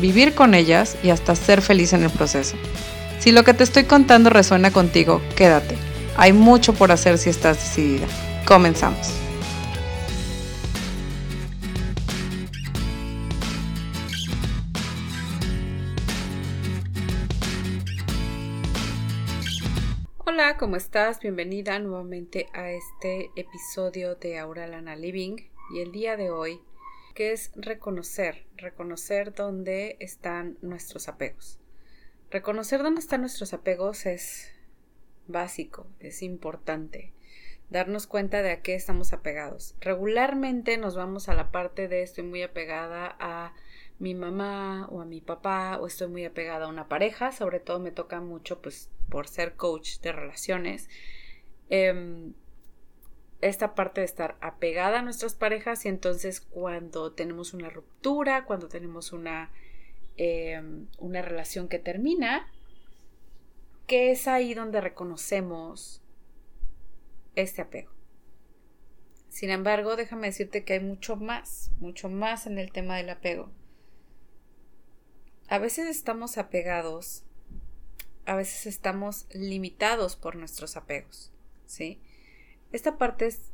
vivir con ellas y hasta ser feliz en el proceso. Si lo que te estoy contando resuena contigo, quédate. Hay mucho por hacer si estás decidida. Comenzamos. Hola, ¿cómo estás? Bienvenida nuevamente a este episodio de Auralana Living y el día de hoy que es reconocer, reconocer dónde están nuestros apegos. Reconocer dónde están nuestros apegos es básico, es importante. Darnos cuenta de a qué estamos apegados. Regularmente nos vamos a la parte de estoy muy apegada a mi mamá o a mi papá o estoy muy apegada a una pareja. Sobre todo me toca mucho pues por ser coach de relaciones. Em, esta parte de estar apegada a nuestras parejas y entonces cuando tenemos una ruptura, cuando tenemos una, em, una relación que termina, que es ahí donde reconocemos este apego. Sin embargo, déjame decirte que hay mucho más, mucho más en el tema del apego. A veces estamos apegados, a veces estamos limitados por nuestros apegos, ¿sí? Esta parte es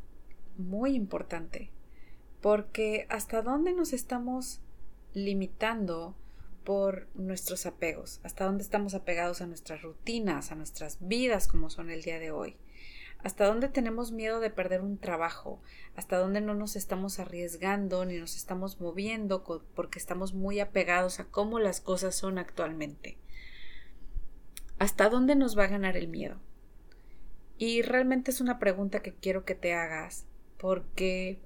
muy importante porque hasta dónde nos estamos limitando por nuestros apegos, hasta dónde estamos apegados a nuestras rutinas, a nuestras vidas como son el día de hoy, hasta dónde tenemos miedo de perder un trabajo, hasta dónde no nos estamos arriesgando ni nos estamos moviendo porque estamos muy apegados a cómo las cosas son actualmente. ¿Hasta dónde nos va a ganar el miedo? Y realmente es una pregunta que quiero que te hagas, porque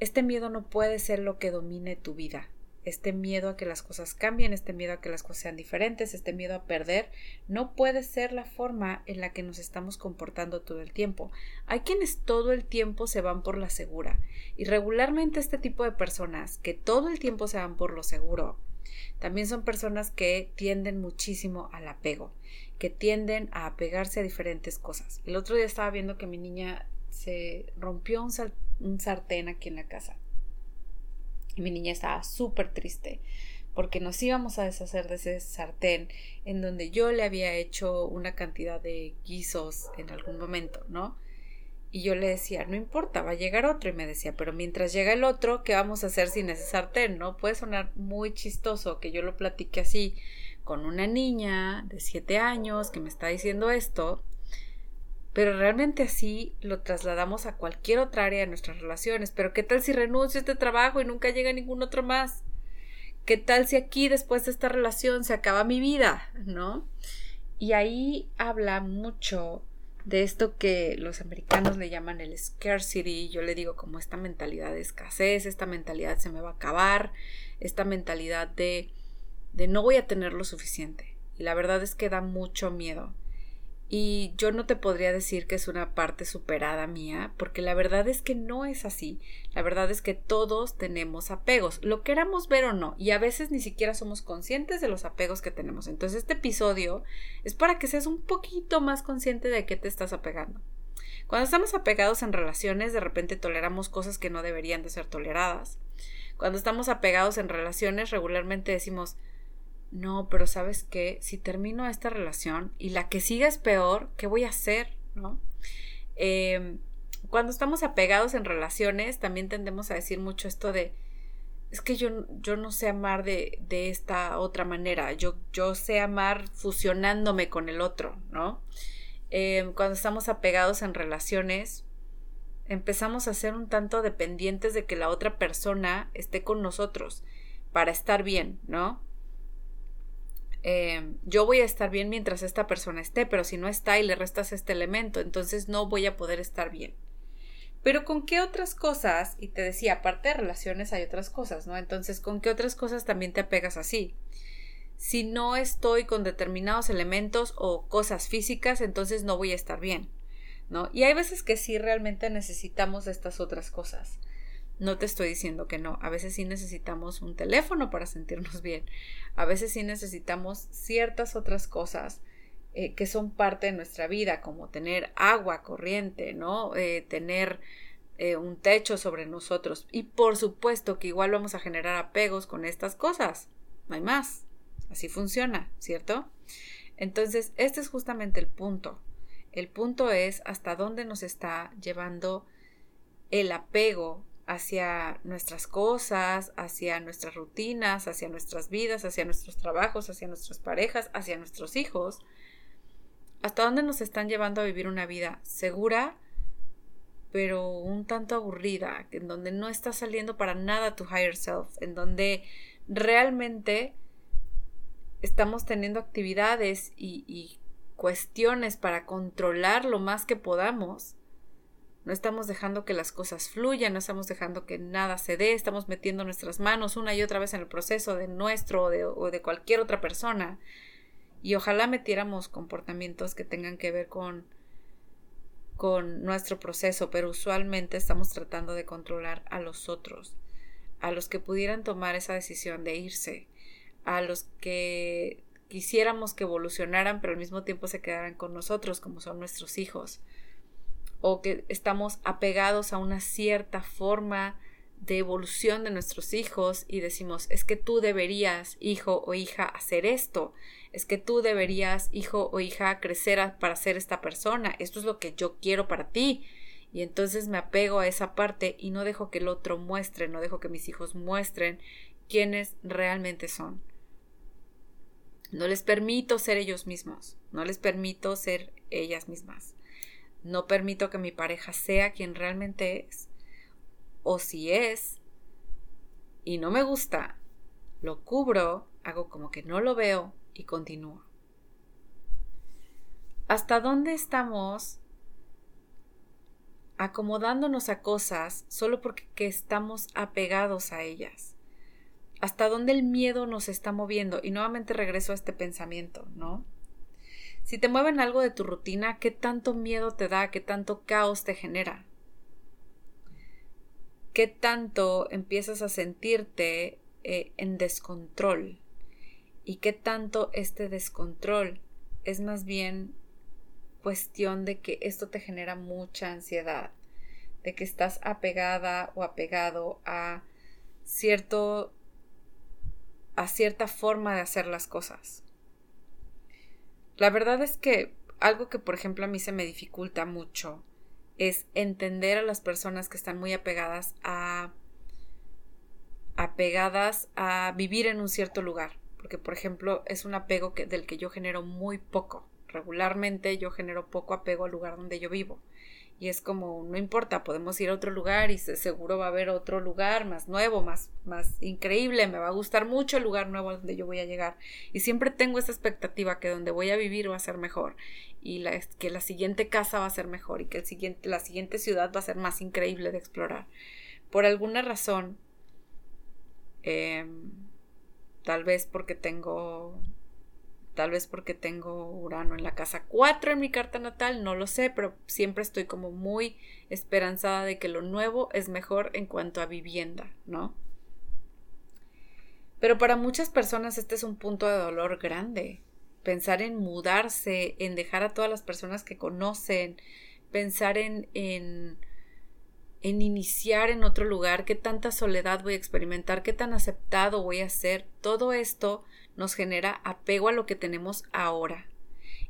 este miedo no puede ser lo que domine tu vida. Este miedo a que las cosas cambien, este miedo a que las cosas sean diferentes, este miedo a perder, no puede ser la forma en la que nos estamos comportando todo el tiempo. Hay quienes todo el tiempo se van por la segura y regularmente este tipo de personas que todo el tiempo se van por lo seguro, también son personas que tienden muchísimo al apego que tienden a apegarse a diferentes cosas. El otro día estaba viendo que mi niña se rompió un, sartén aquí en la casa. Y mi niña estaba súper triste porque nos íbamos a deshacer de ese sartén en donde yo le había hecho una cantidad de guisos en algún momento, ¿no? Y yo le decía, no importa, va a llegar otro. Y me decía, pero mientras llega el otro, ¿qué vamos a hacer sin ese sartén? ¿No? Puede sonar muy chistoso que yo lo platique así, con una niña de 7 años que me está diciendo esto, pero realmente así lo trasladamos a cualquier otra área de nuestras relaciones. Pero ¿qué tal si renuncio a este trabajo y nunca llega ningún otro más? ¿Qué tal si aquí después de esta relación se acaba mi vida? ¿No? Y ahí habla mucho de esto que los americanos le llaman el scarcity, yo le digo como esta mentalidad de escasez, esta mentalidad se me va a acabar, esta mentalidad de de no voy a tener lo suficiente. Y la verdad es que da mucho miedo. Y yo no te podría decir que es una parte superada mía, porque la verdad es que no es así. La verdad es que todos tenemos apegos, lo queramos ver o no, y a veces ni siquiera somos conscientes de los apegos que tenemos. Entonces este episodio es para que seas un poquito más consciente de qué te estás apegando. Cuando estamos apegados en relaciones, de repente toleramos cosas que no deberían de ser toleradas. Cuando estamos apegados en relaciones, regularmente decimos, no, pero sabes qué, si termino esta relación y la que siga es peor, ¿qué voy a hacer? ¿No? Em, cuando estamos apegados en relaciones, también tendemos a decir mucho esto de, es que yo, yo no sé amar de, de esta otra manera, yo, yo sé amar fusionándome con el otro, ¿no? Em, cuando estamos apegados en relaciones, empezamos a ser un tanto dependientes de que la otra persona esté con nosotros para estar bien, ¿no? Em, yo voy a estar bien mientras esta persona esté, pero si no está y le restas este elemento, entonces no voy a poder estar bien. Pero con qué otras cosas, y te decía, aparte de relaciones hay otras cosas, ¿no? Entonces, ¿con qué otras cosas también te apegas así? si no estoy con determinados elementos o cosas físicas, entonces no voy a estar bien, ¿no? Y hay veces que sí realmente necesitamos estas otras cosas. No te estoy diciendo que no, a veces sí necesitamos un teléfono para sentirnos bien, a veces sí necesitamos ciertas otras cosas eh, que son parte de nuestra vida, como tener agua corriente, ¿no? Eh, tener eh, un techo sobre nosotros. Y por supuesto que igual vamos a generar apegos con estas cosas, no hay más. Así funciona, ¿cierto? Entonces, este es justamente el punto. El punto es hasta dónde nos está llevando el apego hacia nuestras cosas, hacia nuestras rutinas, hacia nuestras vidas, hacia nuestros trabajos, hacia nuestras parejas, hacia nuestros hijos, hasta dónde nos están llevando a vivir una vida segura, pero un tanto aburrida, en donde no está saliendo para nada tu higher self, en donde realmente estamos teniendo actividades y, y cuestiones para controlar lo más que podamos, no estamos dejando que las cosas fluyan, no estamos dejando que nada se dé, estamos metiendo nuestras manos una y otra vez en el proceso de nuestro o de, cualquier otra persona. Y ojalá metiéramos comportamientos que tengan que ver con, con nuestro proceso, pero usualmente estamos tratando de controlar a los otros, a los que pudieran tomar esa decisión de irse, a los que quisiéramos que evolucionaran, pero al mismo tiempo se quedaran con nosotros, como son nuestros hijos o que estamos apegados a una cierta forma de evolución de nuestros hijos y decimos, es que tú deberías, hijo o hija, hacer esto, es que tú deberías, hijo o hija, crecer para ser esta persona, esto es lo que yo quiero para ti. Y entonces me apego a esa parte y no dejo que el otro muestre, no dejo que mis hijos muestren quiénes realmente son. No les permito ser ellos mismos, no les permito ser ellas mismas. No permito que mi pareja sea quien realmente es. O si es y no me gusta, lo cubro, hago como que no lo veo y continúo. ¿Hasta dónde estamos acomodándonos a cosas solo porque estamos apegados a ellas? ¿Hasta dónde el miedo nos está moviendo? Y nuevamente regreso a este pensamiento, ¿no? Si te mueven algo de tu rutina, ¿qué tanto miedo te da? ¿Qué tanto caos te genera? ¿Qué tanto empiezas a sentirte eh, en descontrol? ¿Y qué tanto este descontrol es más bien cuestión de que esto te genera mucha ansiedad? De que estás apegada o apegado a cierto a cierta forma de hacer las cosas. La verdad es que algo que, por ejemplo, a mí se me dificulta mucho es entender a las personas que están muy apegadas a apegadas a vivir en un cierto lugar, porque por ejemplo es un apego que, del que yo genero muy poco. Regularmente yo genero poco apego al lugar donde yo vivo y es como no importa, podemos ir a otro lugar y seguro va a haber otro lugar más nuevo, más más increíble, me va a gustar mucho el lugar nuevo donde yo voy a llegar y siempre tengo esa expectativa que donde voy a vivir va a ser mejor y que la siguiente casa va a ser mejor y que el siguiente la siguiente ciudad va a ser más increíble de explorar. Por alguna razón em, tal vez porque tengo Tal vez porque tengo Urano en la casa 4 en mi carta natal, no lo sé, pero siempre estoy como muy esperanzada de que lo nuevo es mejor en cuanto a vivienda, ¿no? Pero para muchas personas este es un punto de dolor grande. Pensar en mudarse, en dejar a todas las personas que conocen, pensar en, en, en iniciar en otro lugar, qué tanta soledad voy a experimentar, qué tan aceptado voy a ser, todo esto nos genera apego a lo que tenemos ahora.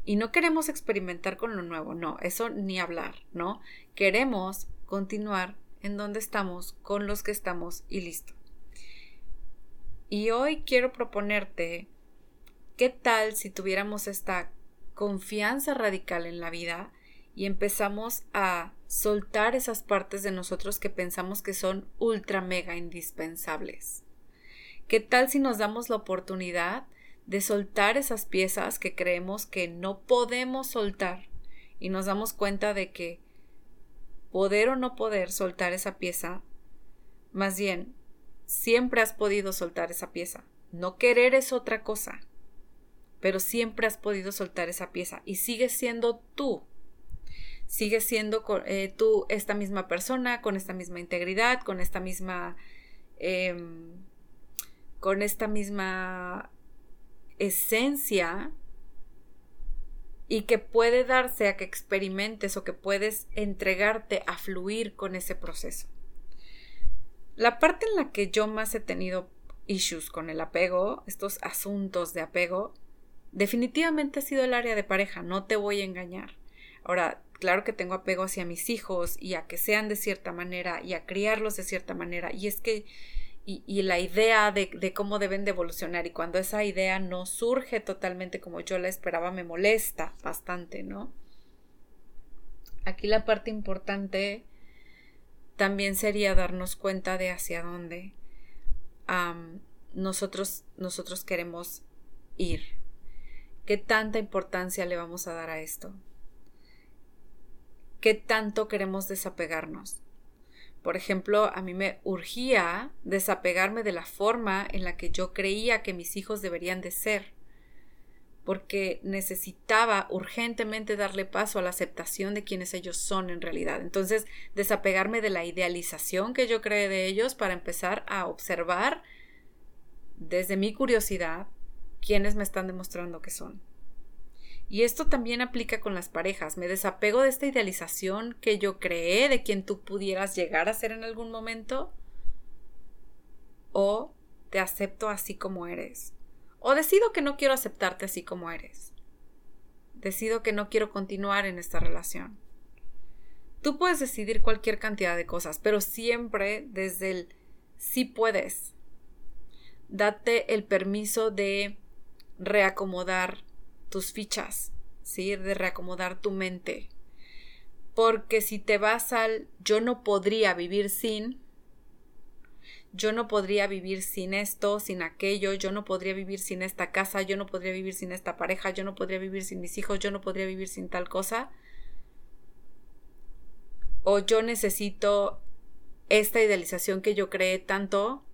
Y no queremos experimentar con lo nuevo, no, eso ni hablar, ¿no? Queremos continuar en donde estamos, con los que estamos y listo. Y hoy quiero proponerte, ¿qué tal si tuviéramos esta confianza radical en la vida y empezamos a soltar esas partes de nosotros que pensamos que son ultra mega indispensables? ¿Qué tal si nos damos la oportunidad de soltar esas piezas que creemos que no podemos soltar y nos damos cuenta de que poder o no poder soltar esa pieza, más bien, siempre has podido soltar esa pieza. No querer es otra cosa, pero siempre has podido soltar esa pieza y sigues siendo tú. Sigues siendo eh, tú esta misma persona, con esta misma integridad, con esta misma... Em, con esta misma esencia y que puede darse a que experimentes o que puedes entregarte a fluir con ese proceso. La parte en la que yo más he tenido issues con el apego, estos asuntos de apego, definitivamente ha sido el área de pareja, no te voy a engañar. Ahora, claro que tengo apego hacia mis hijos y a que sean de cierta manera y a criarlos de cierta manera. Y es que, y, la idea de, cómo deben de evolucionar y cuando esa idea no surge totalmente como yo la esperaba, me molesta bastante, ¿no? Aquí la parte importante también sería darnos cuenta de hacia dónde nosotros, nosotros queremos ir. ¿Qué tanta importancia le vamos a dar a esto? ¿Qué tanto queremos desapegarnos? Por ejemplo, a mí me urgía desapegarme de la forma en la que yo creía que mis hijos deberían de ser, porque necesitaba urgentemente darle paso a la aceptación de quienes ellos son en realidad. Entonces, desapegarme de la idealización que yo creé de ellos para empezar a observar desde mi curiosidad quienes me están demostrando que son. Y esto también aplica con las parejas. Me desapego de esta idealización que yo creé de quien tú pudieras llegar a ser en algún momento. O te acepto así como eres. O decido que no quiero aceptarte así como eres. Decido que no quiero continuar en esta relación. Tú puedes decidir cualquier cantidad de cosas, pero siempre desde el sí puedes. Date el permiso de reacomodar tus fichas, ¿sí? De reacomodar tu mente. Porque si te vas al yo no podría vivir sin, yo no podría vivir sin esto, sin aquello, yo no podría vivir sin esta casa, yo no podría vivir sin esta pareja, yo no podría vivir sin mis hijos, yo no podría vivir sin tal cosa. O yo necesito esta idealización que yo creé tanto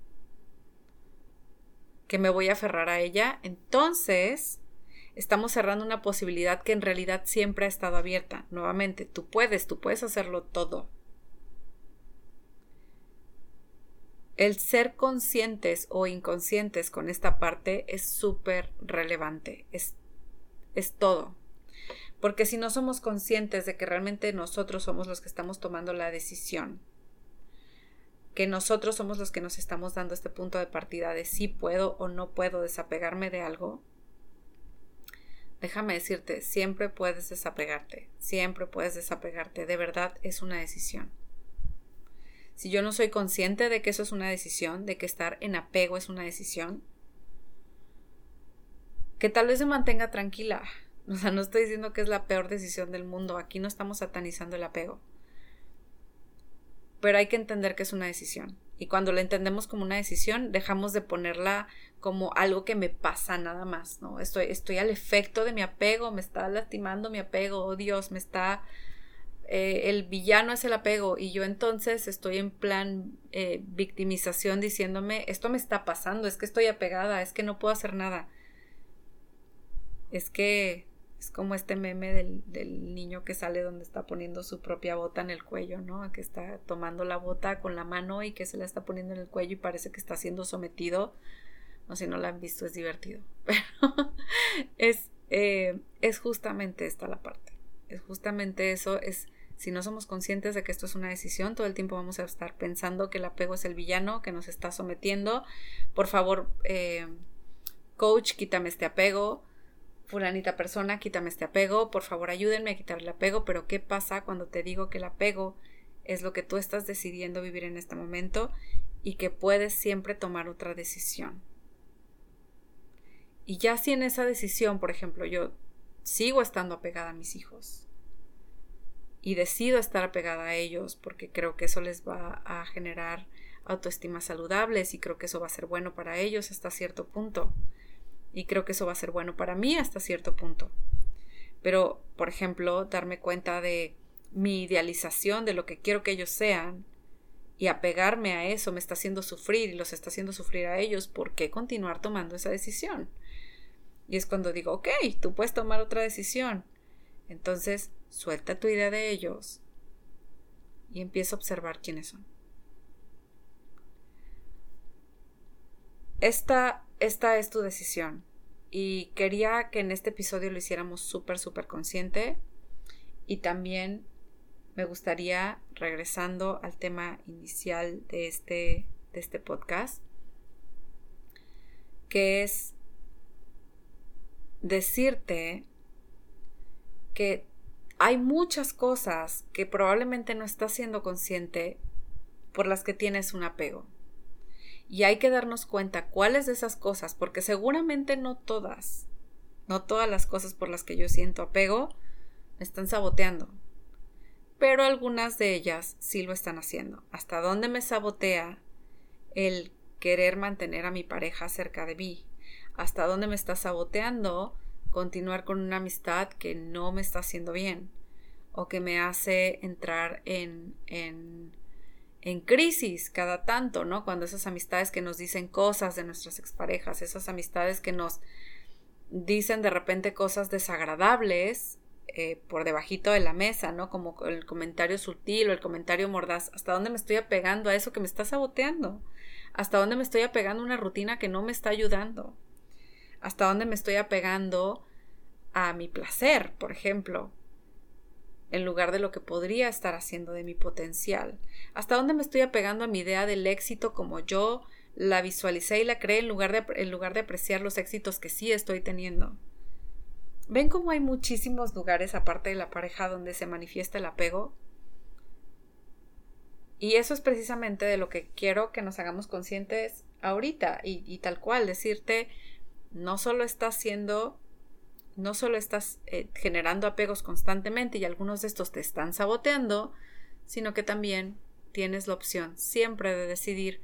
que me voy a aferrar a ella, entonces estamos cerrando una posibilidad que en realidad siempre ha estado abierta. Nuevamente, tú puedes, tú puedes hacerlo todo. El ser conscientes o inconscientes con esta parte es súper relevante, es, es todo. Porque si no somos conscientes de que realmente nosotros somos los que estamos tomando la decisión, que nosotros somos los que nos estamos dando este punto de partida de si puedo o no puedo desapegarme de algo, déjame decirte, siempre puedes desapegarte, siempre puedes desapegarte, de verdad es una decisión. Si yo no soy consciente de que eso es una decisión, de que estar en apego es una decisión, que tal vez me mantenga tranquila. O sea, no estoy diciendo que es la peor decisión del mundo, aquí no estamos satanizando el apego pero hay que entender que es una decisión. Y cuando la entendemos como una decisión, dejamos de ponerla como algo que me pasa nada más, ¿no? Estoy, estoy al efecto de mi apego, me está lastimando mi apego, oh Dios, me está... Eh, el villano es el apego y yo entonces estoy en plan eh, victimización diciéndome, esto me está pasando, es que estoy apegada, es que no puedo hacer nada. Es que es como este meme del, niño que sale donde está poniendo su propia bota en el cuello, ¿no? Que está tomando la bota con la mano y que se la está poniendo en el cuello y parece que está siendo sometido. No si no la han visto, es divertido. Pero es, eh, es justamente esta la parte. Es justamente eso, es si no somos conscientes de que esto es una decisión, todo el tiempo vamos a estar pensando que el apego es el villano que nos está sometiendo. Por favor, eh, coach, quítame este apego fulanita persona, quítame este apego, por favor ayúdenme a quitar el apego, pero ¿qué pasa cuando te digo que el apego es lo que tú estás decidiendo vivir en este momento y que puedes siempre tomar otra decisión? Y ya si en esa decisión, por ejemplo, yo sigo estando apegada a mis hijos y decido estar apegada a ellos porque creo que eso les va a generar autoestima saludables y creo que eso va a ser bueno para ellos hasta cierto punto y creo que eso va a ser bueno para mí hasta cierto punto. Pero, por ejemplo, darme cuenta de mi idealización de lo que quiero que ellos sean y apegarme a eso me está haciendo sufrir y los está haciendo sufrir a ellos, ¿por qué continuar tomando esa decisión? Y es cuando digo, ok, tú puedes tomar otra decisión. Entonces, suelta tu idea de ellos y empieza a observar quiénes son. Esta, esta es tu decisión. Y quería que en este episodio lo hiciéramos súper, súper consciente. Y también me gustaría, regresando al tema inicial de este, de este podcast, que es decirte que hay muchas cosas que probablemente no estás siendo consciente por las que tienes un apego. Y hay que darnos cuenta cuáles de esas cosas, porque seguramente no todas, no todas las cosas por las que yo siento apego me están saboteando. Pero algunas de ellas sí lo están haciendo. ¿Hasta dónde me sabotea el querer mantener a mi pareja cerca de mí? ¿Hasta dónde me está saboteando continuar con una amistad que no me está haciendo bien? O que me hace entrar en, en en crisis cada tanto, ¿no? Cuando esas amistades que nos dicen cosas de nuestras exparejas, esas amistades que nos dicen de repente cosas desagradables eh, por debajito de la mesa, ¿no? Como el comentario sutil o el comentario mordaz. ¿Hasta dónde me estoy apegando a eso que me está saboteando? ¿Hasta dónde me estoy apegando a una rutina que no me está ayudando? ¿Hasta dónde me estoy apegando a mi placer, por ejemplo? En lugar de lo que podría estar haciendo de mi potencial? ¿Hasta dónde me estoy apegando a mi idea del éxito como yo la visualicé y la creé en lugar de, en lugar de apreciar los éxitos que sí estoy teniendo? ¿Ven cómo hay muchísimos lugares aparte de la pareja donde se manifiesta el apego? Y eso es precisamente de lo que quiero que nos hagamos conscientes ahorita y, y tal cual, decirte, no solo estás siendo no solo estás eh, generando apegos constantemente y algunos de estos te están saboteando, sino que también tienes la opción siempre de decidir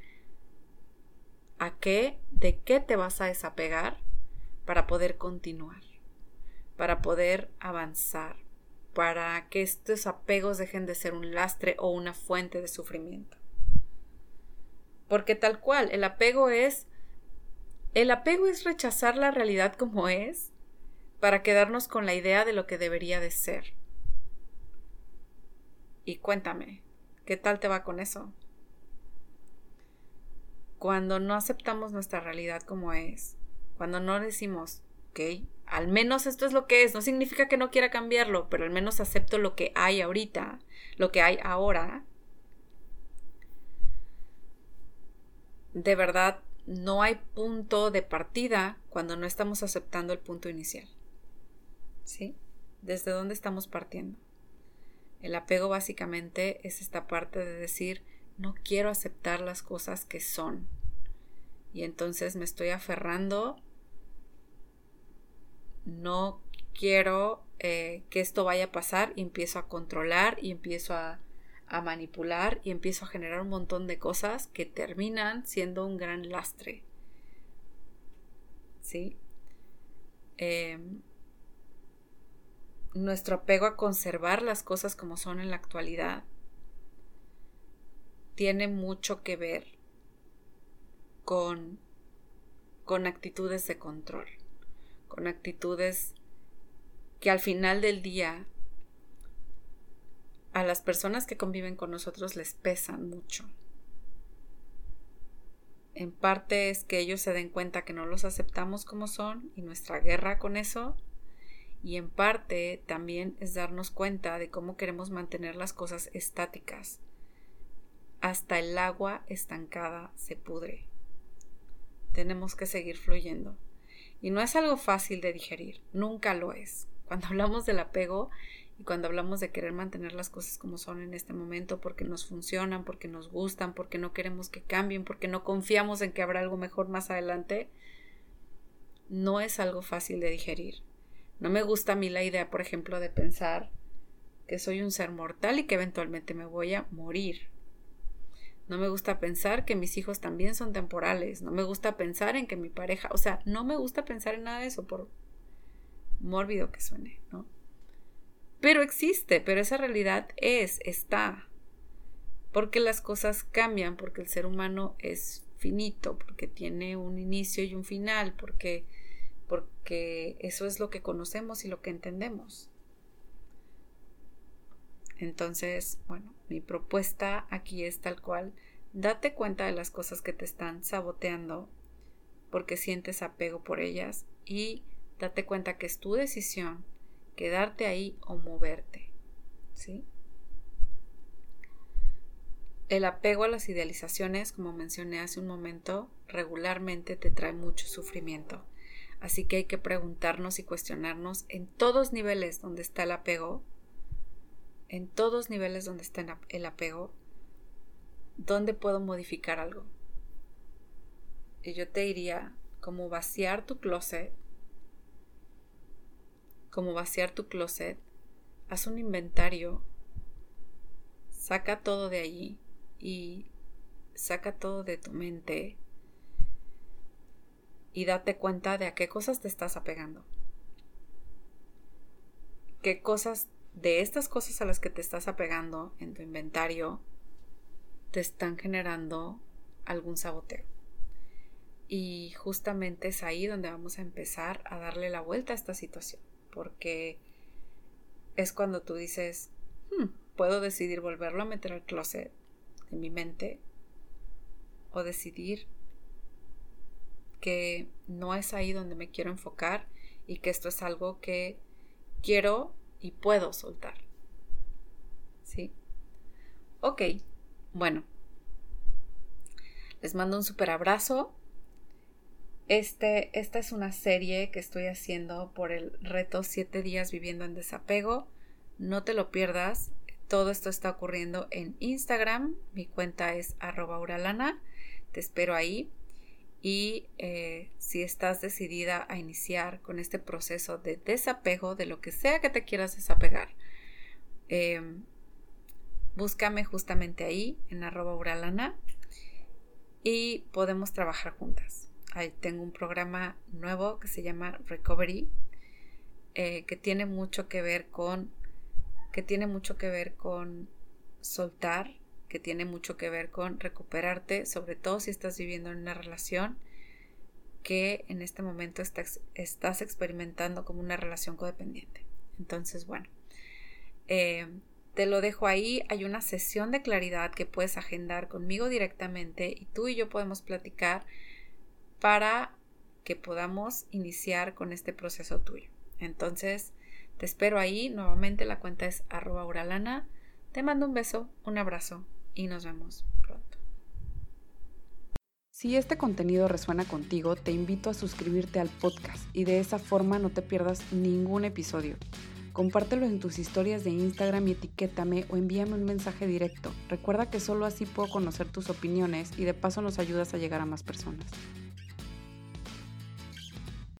a qué, de qué te vas a desapegar para poder continuar, para poder avanzar, para que estos apegos dejen de ser un lastre o una fuente de sufrimiento. Porque tal cual, el apego es el apego es rechazar la realidad como es para quedarnos con la idea de lo que debería de ser. Y cuéntame, ¿qué tal te va con eso? Cuando no aceptamos nuestra realidad como es, cuando no decimos, ok, al menos esto es lo que es, no significa que no quiera cambiarlo, pero al menos acepto lo que hay ahorita, lo que hay ahora, de verdad no hay punto de partida cuando no estamos aceptando el punto inicial. ¿Sí? ¿Desde dónde estamos partiendo? El apego básicamente es esta parte de decir, no quiero aceptar las cosas que son. Y entonces me estoy aferrando, no quiero eh, que esto vaya a pasar y empiezo a controlar y empiezo a, a manipular y empiezo a generar un montón de cosas que terminan siendo un gran lastre. ¿Sí? Eh, nuestro apego a conservar las cosas como son en la actualidad tiene mucho que ver con, con actitudes de control, con actitudes que al final del día a las personas que conviven con nosotros les pesan mucho. En parte es que ellos se den cuenta que no los aceptamos como son y nuestra guerra con eso y en parte también es darnos cuenta de cómo queremos mantener las cosas estáticas. Hasta el agua estancada se pudre. Tenemos que seguir fluyendo. Y no es algo fácil de digerir, nunca lo es. Cuando hablamos del apego y cuando hablamos de querer mantener las cosas como son en este momento porque nos funcionan, porque nos gustan, porque no queremos que cambien, porque no confiamos en que habrá algo mejor más adelante, no es algo fácil de digerir. No me gusta a mí la idea, por ejemplo, de pensar que soy un ser mortal y que eventualmente me voy a morir. No me gusta pensar que mis hijos también son temporales. No me gusta pensar en que mi pareja, o sea, no me gusta pensar en nada de eso, por mórbido que suene, ¿no? Pero existe, pero esa realidad es, está. Porque las cosas cambian, porque el ser humano es finito, porque tiene un inicio y un final, porque porque eso es lo que conocemos y lo que entendemos. Entonces, bueno, mi propuesta aquí es tal cual, date cuenta de las cosas que te están saboteando porque sientes apego por ellas y date cuenta que es tu decisión quedarte ahí o moverte. ¿Sí? El apego a las idealizaciones, como mencioné hace un momento, regularmente te trae mucho sufrimiento. Así que hay que preguntarnos y cuestionarnos en todos niveles donde está el apego, en todos niveles donde está el apego, dónde puedo modificar algo. Y yo te diría, como vaciar tu closet, como vaciar tu closet, haz un inventario, saca todo de allí y saca todo de tu mente y date cuenta de a qué cosas te estás apegando. ¿Qué cosas de estas cosas a las que te estás apegando en tu inventario te están generando algún saboteo? Y justamente es ahí donde vamos a empezar a darle la vuelta a esta situación, porque es cuando tú dices, hmm, puedo decidir volverlo a meter al closet de mi mente o decidir que no es ahí donde me quiero enfocar y que esto es algo que quiero y puedo soltar. ¿Sí? Ok, bueno. Les mando un super abrazo. Este, esta es una serie que estoy haciendo por el reto 7 días viviendo en desapego. No te lo pierdas. Todo esto está ocurriendo en Instagram. Mi cuenta es arroba uralana. Te espero ahí. Y eh, si estás decidida a iniciar con este proceso de desapego de lo que sea que te quieras desapegar, em, búscame justamente ahí en arroba uralana y podemos trabajar juntas. Ahí tengo un programa nuevo que se llama Recovery, eh, que tiene mucho que ver con que tiene mucho que ver con soltar que tiene mucho que ver con recuperarte, sobre todo si estás viviendo en una relación que en este momento estás, experimentando como una relación codependiente. Entonces, bueno, eh, te lo dejo ahí. Hay una sesión de claridad que puedes agendar conmigo directamente y tú y yo podemos platicar para que podamos iniciar con este proceso tuyo. Entonces, te espero ahí. Nuevamente la cuenta es arroba uralana. Te mando un beso, un abrazo y nos vemos pronto. Si este contenido resuena contigo, te invito a suscribirte al podcast y de esa forma no te pierdas ningún episodio. Compártelo en tus historias de Instagram y etiquétame o envíame un mensaje directo. Recuerda que solo así puedo conocer tus opiniones y de paso nos ayudas a llegar a más personas.